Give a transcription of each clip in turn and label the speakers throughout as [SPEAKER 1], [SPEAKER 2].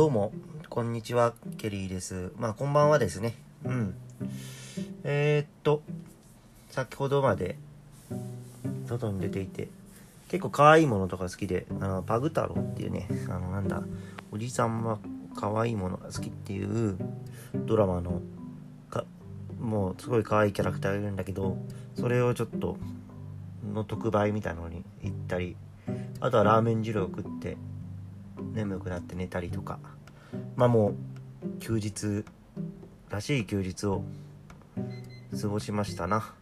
[SPEAKER 1] どうも、こんにちは、ケリーです。まあ、こんばんはですね。うん。えー、っと、先ほどまで、外に出ていて、結構可愛いものとか好きで、あの、パグ太郎っていうね、あの、なんだ、おじさんは可愛いものが好きっていうドラマの、か、もうすごい可愛いキャラクターがいるんだけど、それをちょっと、の特売みたいなのに行ったり、あとはラーメン汁を食って、眠くなって寝たりとか。まあもう休日らしい休日を過ごしましたな。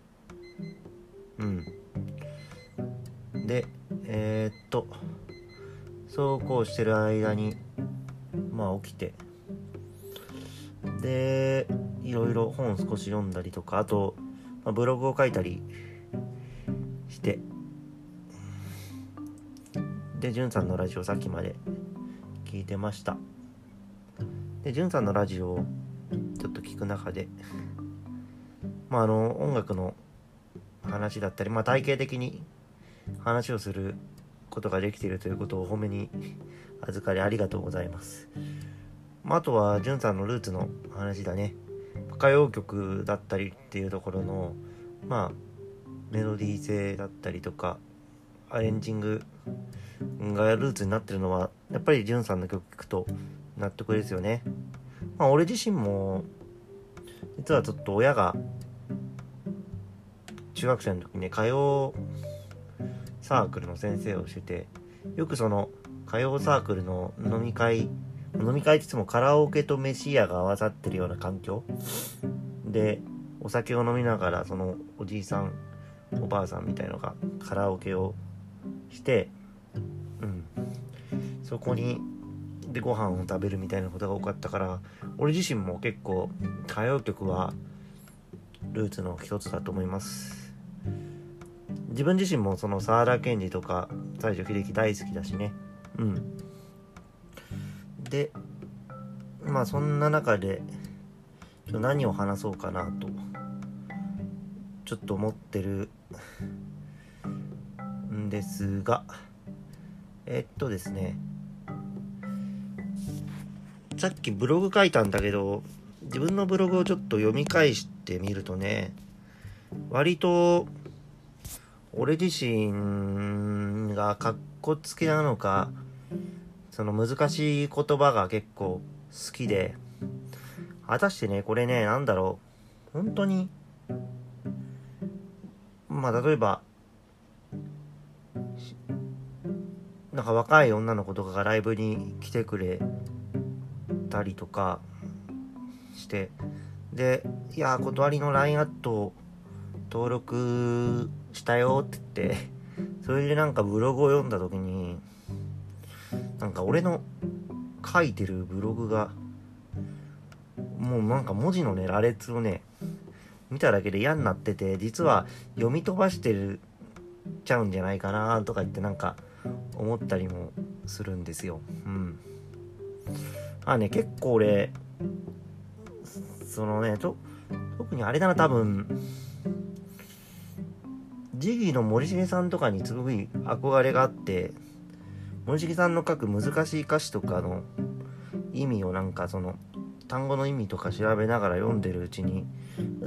[SPEAKER 1] うん。でえー、っとそうこうしてる間にまあ起きて。でいろいろ本少し読んだりとかあと、まあ、ブログを書いたりして。で、じゅんさんのラジオさっきまで聞いてました。で、じゅんさんのラジオをちょっと聞く中で、まあ、あの、音楽の話だったり、まあ、体系的に話をすることができているということをお褒めに預かりありがとうございます。まあ、あとは、じゅんさんのルーツの話だね。歌謡曲だったりっていうところの、まあ、メロディー性だったりとか、アレンジングがルーツになってるのはやっぱりじゅんさんの曲聴くと納得ですよね。まあ俺自身も実はちょっと親が中学生の時に歌謡サークルの先生をしててよくその歌謡サークルの飲み会飲み会って言ってもカラオケと飯屋が合わさってるような環境。でお酒を飲みながらそのおじいさんおばあさんみたいのがカラオケをしてうん、そこにでご飯を食べるみたいなことが多かったから俺自身も結構歌謡曲はルーツの一つだと思います。自分自身もその沢田研二とか西城秀樹大好きだしね。うん。でまあそんな中でちょ何を話そうかなとちょっと思ってるんですがえっとですねさっきブログ書いたんだけど自分のブログをちょっと読み返してみるとね割と俺自身がかっこつけなのかその難しい言葉が結構好きで果たしてねこれねなんだろう本当にまあ例えばなんか若い女の子とかがライブに来てくれたりとかしてで「いや断りの LINE アット登録したよ」って言って それでなんかブログを読んだ時になんか俺の書いてるブログがもうなんか文字のね羅列をね見ただけで嫌になってて実は読み飛ばしてるちゃうんじゃないかなとか言ってなんか思ったりもするんですよ。うん。まあね、結構俺、そのね、特にあれだな、多分、ジギーの森重さんとかにすごい憧れがあって、森重さんの書く難しい歌詞とかの意味をなんかその、単語の意味とか調べながら読んでるうちに、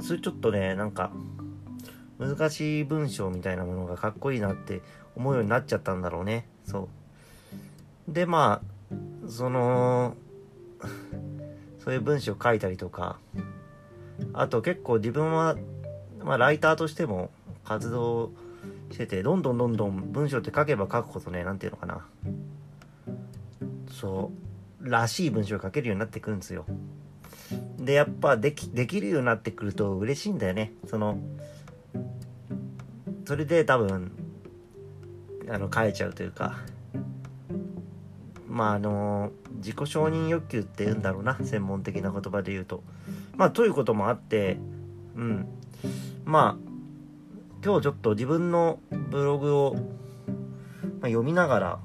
[SPEAKER 1] それちょっとね、なんか、難しい文章みたいなものがかっこいいなって思うようになっちゃったんだろうね。そう。で、まあ、その、そういう文章書いたりとか、あと結構自分は、まあ、ライターとしても活動してて、どんどんどんどん文章って書けば書くほどね、なんていうのかな。そう、らしい文章を書けるようになってくるんですよ。で、やっぱでき、できるようになってくると嬉しいんだよね。その、それで多分、あの、変えちゃうというか、まああの、自己承認欲求って言うんだろうな、専門的な言葉で言うと。まあ、ということもあって、うん。まあ、今日ちょっと自分のブログを、ま、読みながら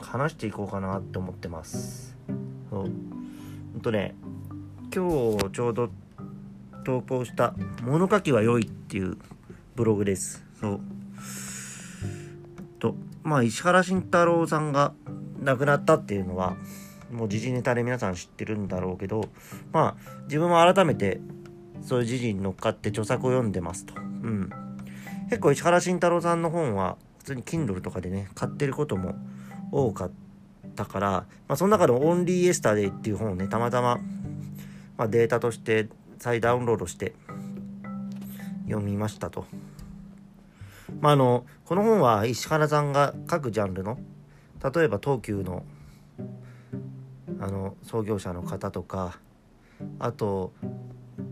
[SPEAKER 1] 話していこうかなって思ってます。そう。ほんとね、今日ちょうど投稿した「物書きは良い」っていうブログです。そう。まあ石原慎太郎さんが亡くなったっていうのは、もう時事ネタで皆さん知ってるんだろうけど、まあ、自分も改めて、そういう時事に乗っかって著作を読んでますと。うん。結構石原慎太郎さんの本は、普通に Kindle とかでね、買ってることも多かったから、まあ、その中でオンリーエスタデイっていう本をね、たまたま、まあ、データとして再ダウンロードして読みましたと。まあ、あの、この本は石原さんが各ジャンルの、例えば東急の、あの、創業者の方とか、あと、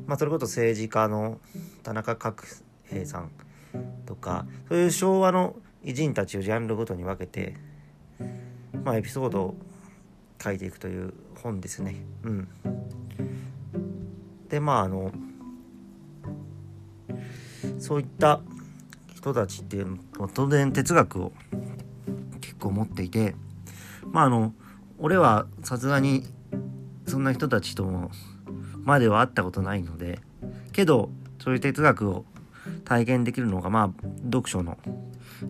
[SPEAKER 1] まあ、それこそ政治家の田中角平さんとか、そういう昭和の偉人たちをジャンルごとに分けて、まあ、エピソードを書いていくという本ですね。うん。で、まあ、あの、そういった人たちって当然哲学を結構持っていてまああの俺はさすがにそんな人たちともまでは会ったことないのでけどそういう哲学を体験できるのがまあ読書の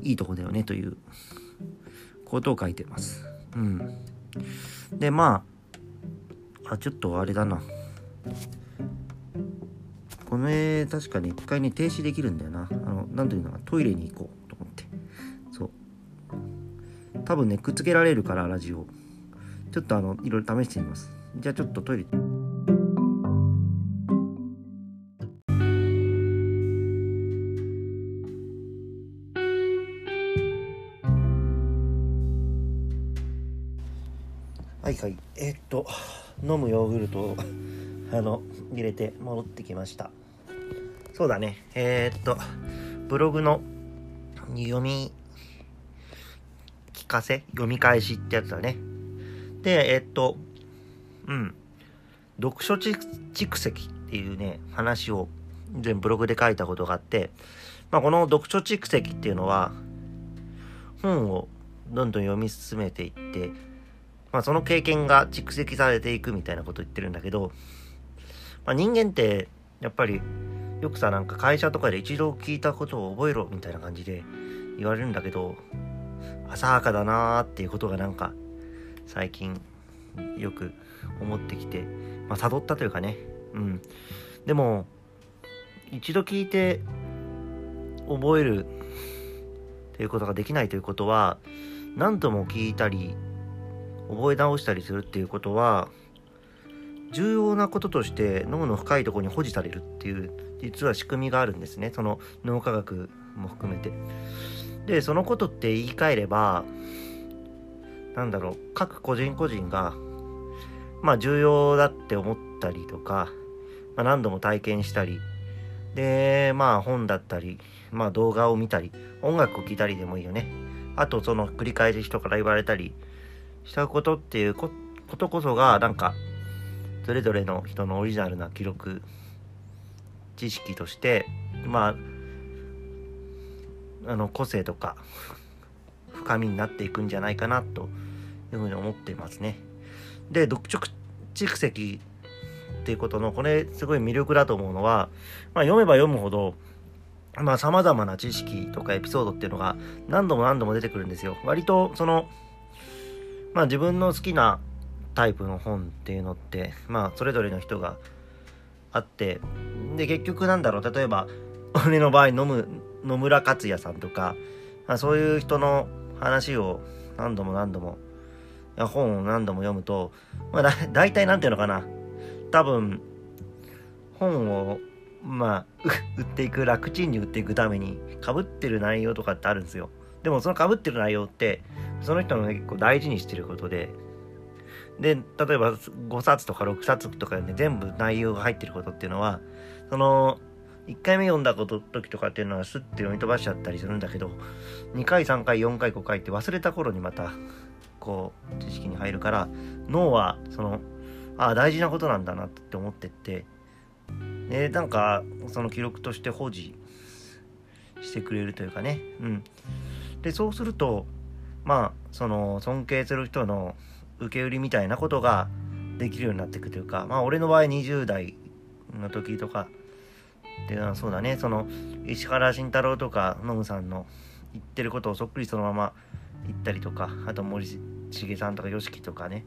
[SPEAKER 1] いいとこだよねということを書いてます。うん。でまああちょっとあれだなこの絵確かに一回ね停止できるんだよな。あの何ていうのかトイレに行こうと思って。そう。多分ねくっつけられるからラジオ。ちょっとあのいろいろ試してみます。じゃあちょっとトイレ。はいはい。えー、っと飲むヨーグルトをあの入れて戻ってきました。そうだね。えー、っとブログの読み聞かせ読み返しってやつだね。でえー、っとうん。読書蓄積っていうね話を全ブログで書いたことがあって、まあ、この読書蓄積っていうのは本をどんどん読み進めていって、まあ、その経験が蓄積されていくみたいなこと言ってるんだけど、まあ、人間ってやっぱりよくさなんか会社とかで一度聞いたことを覚えろみたいな感じで言われるんだけど浅はかだなーっていうことがなんか最近よく思ってきてまあ悟ったというかね。うん。でも一度聞いて覚えるっていうことができないということは何度も聞いたり覚え直したりするっていうことは重要なこととして脳の深いところに保持されるっていう実は仕組みがあるんですね。その脳科学も含めて。でそのことって言い換えればなんだろう各個人個人がまあ重要だって思ったりとか、まあ、何度も体験したりでまあ本だったりまあ動画を見たり音楽を聴いたりでもいいよね。あとその繰り返し人から言われたりしたことっていうことこそがなんかそれぞれの人のオリジナルな記録知識としてまああの個性とか深みになっていくんじゃないかなというふうに思っていますね。で読書蓄積っていうことのこれすごい魅力だと思うのは、まあ、読めば読むほどまあ様々な知識とかエピソードっていうのが何度も何度も出てくるんですよ。割とそのまあ自分の好きなタイプの本っていうのってまあそれぞれの人があってで結局なんだろう例えば俺の場合飲む野村克也さんとか、まあ、そういう人の話を何度も何度も本を何度も読むと、まあだ、大体なんていうのかな。多分本をまあ 売っていく楽ちんに売っていくためにかぶってる内容とかってあるんですよ。でもそのかぶってる内容ってその人の、結構大事にしてることでで、例えば5冊とか6冊とかでね、全部内容が入ってることっていうのは、その、1回目読んだこと時とかっていうのはスッて読み飛ばしちゃったりするんだけど、2回、3回、4回、5回って忘れた頃にまた、こう、知識に入るから、脳は、その、ああ、大事なことなんだなって思ってって、で、なんか、その記録として保持してくれるというかね、うん。で、そうすると、まあ、その、尊敬する人の受け売りみたいなことができるようになっていくというかまあ俺の場合20代の時とかっていうのはそうだね。その石原慎太郎とかノムさんの言ってることをそっくりそのまま言ったりとかあと森重さんとか YOSHIKI とかね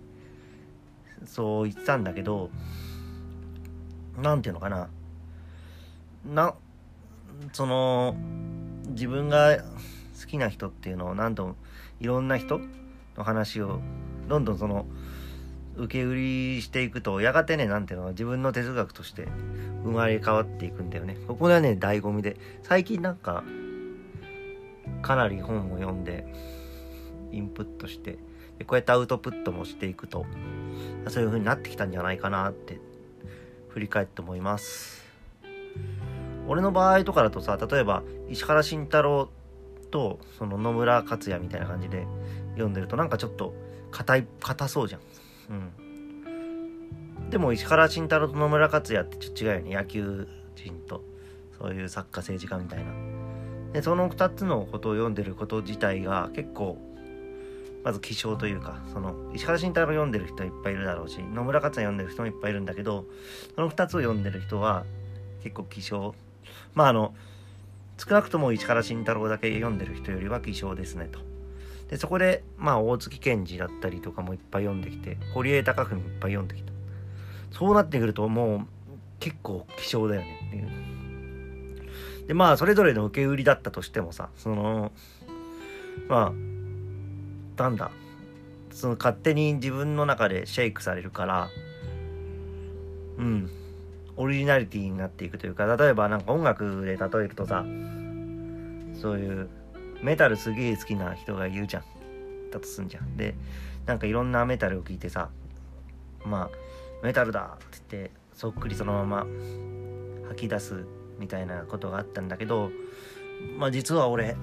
[SPEAKER 1] そう言ってたんだけど何ていうのかな。なその自分が好きな人っていうのを何度もいろんな人の話をどんどんその受け売りしていくとやがてね何ていうのは自分の哲学として生まれ変わっていくんだよね。ここがね醍醐味で。最近なんかかなり本を読んでインプットしてでこうやってアウトプットもしていくとそういう風になってきたんじゃないかなって振り返って思います。俺の場合とかだとさ例えば石原慎太郎とその野村克也みたいな感じで読んでるとなんかちょっと硬い硬そうじゃん。うん。でも石原慎太郎と野村克也ってちょっと違うよね。野球人と。そういう作家政治家みたいな。でその2つのことを読んでること自体が結構まず希少というかその石原慎太郎読んでる人いっぱいいるだろうし野村克也読んでる人もいっぱいいるんだけどその2つを読んでる人は結構希少まああの少なくとも石原慎太郎だけ読んでる人よりは希少ですねと。でそこでまあ大月健二だったりとかもいっぱい読んできて堀江貴文いっぱい読んできた。そうなってくるともう結構希少だよねっていう。でまあそれぞれの受け売りだったとしてもさそのまあなんだその勝手に自分の中でシェイクされるからうんオリジナリティになっていくというか例えばなんか音楽で例えるとさそういうメタルすげえ好きな人がいるじゃん。だとすんじゃんでなんかいろんなメタルを聴いてさまあメタルだって言ってそっくりそのまま吐き出すみたいなことがあったんだけどまあ実は俺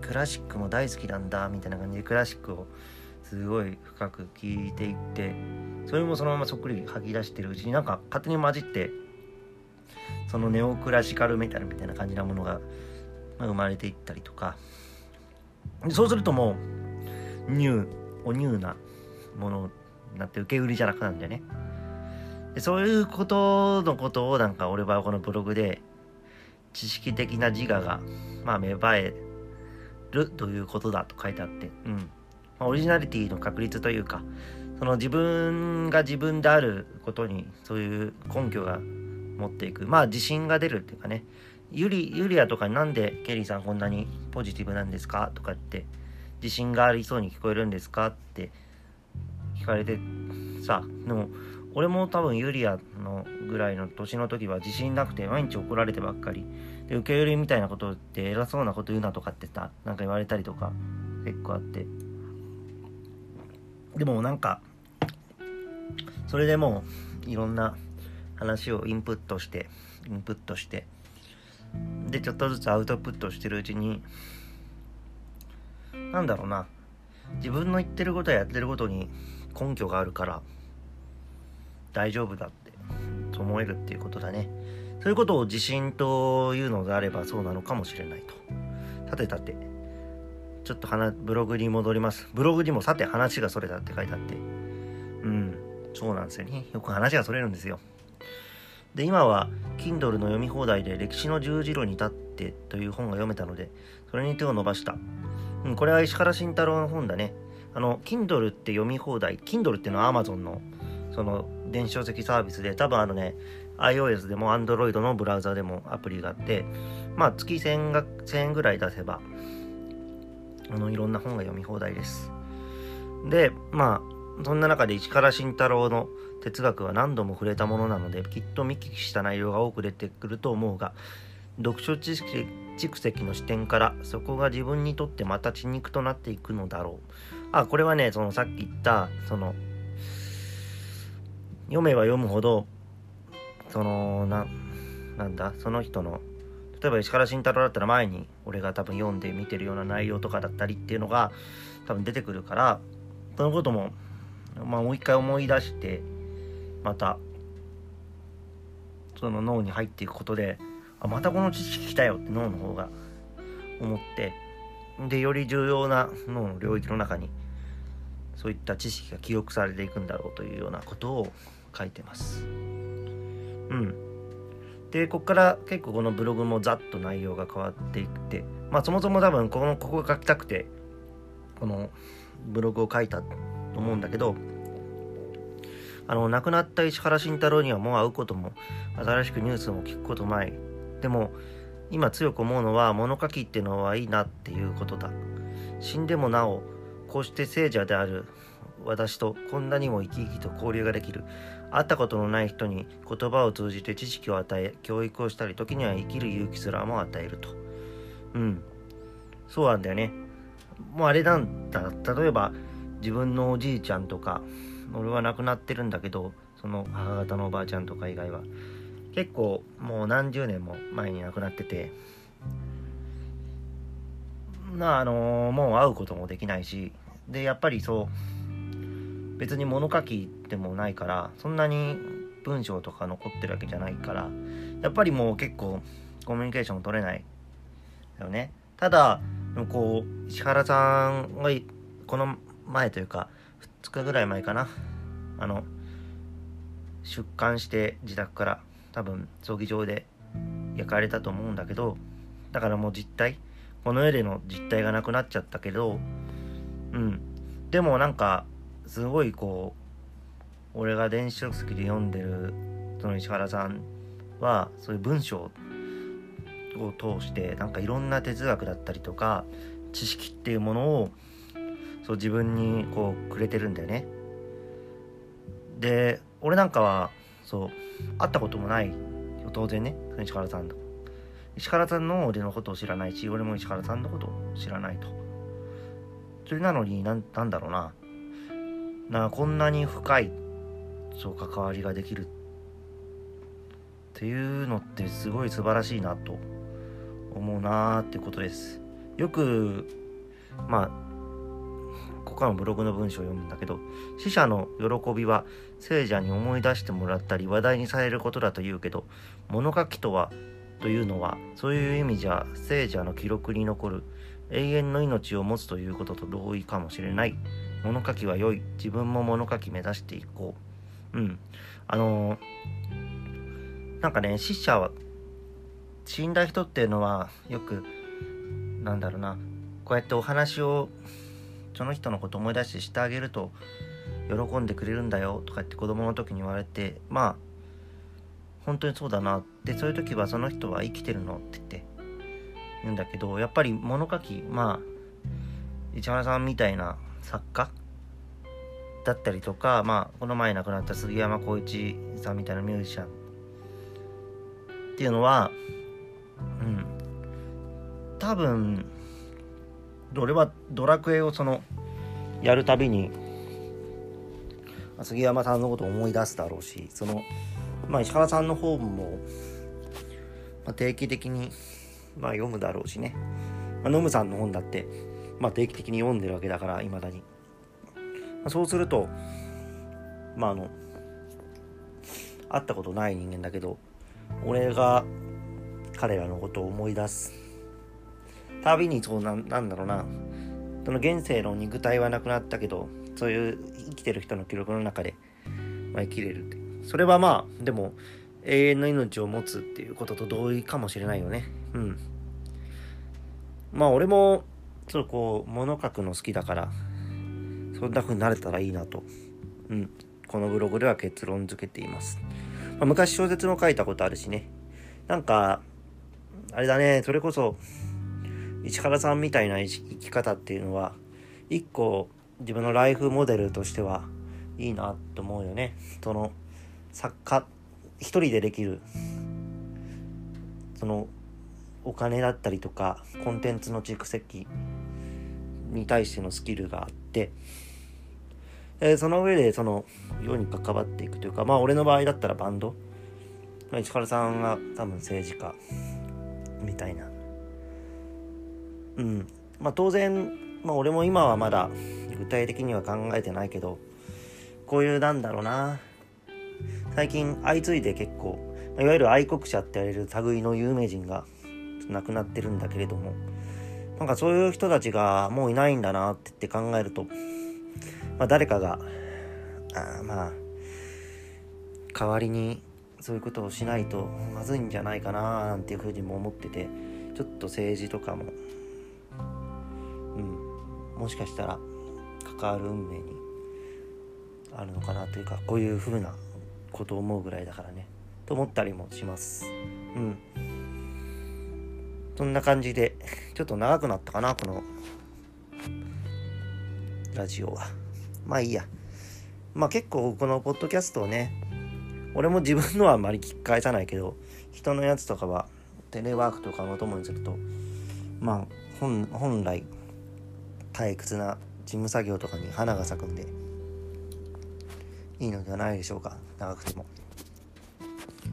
[SPEAKER 1] クラシックも大好きなんだみたいな感じでクラシックをすごい深く聴いていってそれもそのままそっくり吐き出してるうちになんか勝手に混じってそのネオクラシカルメタルみたいな感じなものが生まれていったりとかそうするともうニューおニューなものになって受け売りじゃなくなるんだよね。でそういうことのことをなんか俺はこのブログで知識的な自我がまあ芽生えるということだと書いてあってうん、ま、オリジナリティの確率というかその自分が自分であることにそういう根拠が持っていく。まあ自信が出るっていうかね。ユリユリアとかになんでケリーさんこんなにポジティブなんですか？とかって自信がありそうに聞こえるんですか？って聞かれてさでも俺も多分ユリアのぐらいの年の時は自信なくて毎日怒られてばっかり。で受け売りみたいなことって偉そうなこと言うなとかってさなんか言われたりとか結構あって。でもなんかそれでもういろんな話をインプットしてインプットしてでちょっとずつアウトプットしてるうちになんだろうな。自分の言ってることややってることに根拠があるから大丈夫だってと思えるっていうことだね。そういうことを自信というのであればそうなのかもしれないと。さてさてちょっとブログに戻ります。ブログにもさて話がそれだって書いてあって。うんそうなんですよね。よく話がそれるんですよ。で今は Kindle の読み放題で歴史の十字路に立ってという本が読めたのでそれに手を伸ばした、うん、これは石原慎太郎の本だね。あの Kindle って読み放題 Kindle っていうのは Amazon のその電子書籍サービスで多分あのね iOS でも Android のブラウザでもアプリがあってまあ月1000が1000円ぐらい出せばあのいろんな本が読み放題です。でまあそんな中で石原慎太郎の哲学は何度も触れたものなのできっと見聞きした内容が多く出てくると思うが読書知識蓄積の視点からそこが自分にとってまた血肉となっていくのだろう。あこれはねそのさっき言ったその読めば読むほどそのななんだその人の例えば石原慎太郎だったら前に俺が多分読んで見てるような内容とかだったりっていうのが多分出てくるからそのこともまあもう一回思い出してまたその脳に入っていくことであまたこの知識来たよって脳の方が思ってでより重要な脳の領域の中にそういった知識が記憶されていくんだろうというようなことを書いてます。うん。で、ここから結構このブログもざっと内容が変わっていって、まあそもそも多分この、ここが書きたくて、このブログを書いたと思うんだけど、あの亡くなった石原慎太郎にはもう会うことも新しくニュースも聞くこともない。でも今強く思うのは物書きっていうのはいいなっていうことだ。死んでもなおこうして聖者である私とこんなにも生き生きと交流ができる会ったことのない人に言葉を通じて知識を与え教育をしたり時には生きる勇気すらも与えると。うん。そうなんだよね。もうあれなんだ。例えば自分のおじいちゃんとか俺は亡くなってるんだけどその母方のおばあちゃんとか以外は。結構もう何十年も前に亡くなってて。まああのもう会うこともできないし。でやっぱりそう別に物書きでもないからそんなに文章とか残ってるわけじゃないからやっぱりもう結構コミュニケーション取れない。よね。ただこう石原さんがこの前というか2日ぐらい前かな。あの出棺して自宅から多分葬儀場で焼かれたと思うんだけどだからもう実態この世での実態がなくなっちゃったけどうん。でもなんかすごいこう俺が電子書籍で読んでるその石原さんはそういう文章を通してなんかいろんな哲学だったりとか知識っていうものをそう自分にこうくれてるんだよね。で俺なんかはそう会ったこともない当然ね。石原さんと。石原さんの俺のことを知らないし俺も石原さんのことを知らないと。それなのになんなんだろうな。なこんなに深いそう関わりができるっていうのってすごい素晴らしいなと思うなーってことです。よくまあここからのブログの文章を読むんだけど死者の喜びは聖者に思い出してもらったり話題にされることだと言うけど物書きとはというのはそういう意味じゃ聖者の記録に残る永遠の命を持つということと同意かもしれない。物書きは良い。自分も物書き目指していこう。うん。あのー、なんかね死者は死んだ人っていうのはよくなんだろうな。こうやってお話をその人のこと思い出してしてあげると喜んでくれるんだよとか言って子供の時に言われてまあ本当にそうだなってそういう時はその人は生きてるの？って言って言うんだけどやっぱり物書きまあ市原さんみたいな作家？だったりとかまあこの前亡くなった杉山浩一さんみたいなミュージシャン？っていうのはうん。多分俺はドラクエをそのやるたびに杉山さんのことを思い出すだろうしそのまあ石原さんの方も、まあ、定期的に、まあ、読むだろうしね、まあ、ノムさんの本だって、まあ、定期的に読んでるわけだからいまだに、まあ、そうするとまああの会ったことない人間だけど俺が彼らのことを思い出すたびにそうなんなんだろうな。その現世の肉体はなくなったけどそういう生きてる人の記録の中で、まあ、生きれるって。それはまあでも永遠の命を持つっていうことと同意かもしれないよね。うん。まあ俺もちょっとこう物書くの好きだからそんな風になれたらいいなと。うん。このブログでは結論付けています、まあ、昔小説も書いたことあるしね。なんかあれだね。それこそ市原さんみたいな生き方っていうのは一個自分のライフモデルとしてはいいなと思うよね。その作家一人でできるそのお金だったりとかコンテンツの蓄積に対してのスキルがあって、え、その上でその世に関わっていくというかまあ俺の場合だったらバンド。市原さんは多分政治家みたいなうん。まあ当然、まあ、俺も今はまだ具体的には考えてないけどこういうなんだろうな。最近相次いで結構いわゆる愛国者って言われる類の有名人が亡くなってるんだけれどもなんかそういう人たちがもういないんだなってって考えると、まあ、誰かがあまあ代わりにそういうことをしないとまずいんじゃないかななんていうふうにも思っててちょっと政治とかももしかしたら関わる運命にあるのかなというかこういう風なことを思うぐらいだからね。と思ったりもします。うん。そんな感じでちょっと長くなったかなこのラジオは。まあいいや。まあ結構このポッドキャストをね俺も自分のはあまり聞き返さないけど人のやつとかはテレワークとかの友にするとまあ本来退屈な事務作業とかに花が咲くんでいいのではないでしょうか長くても。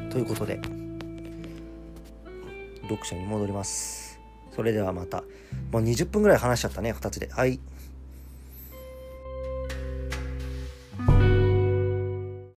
[SPEAKER 1] ということで読書に戻ります。それではまた。もう20分ぐらい話しちゃったね、2つで。はい。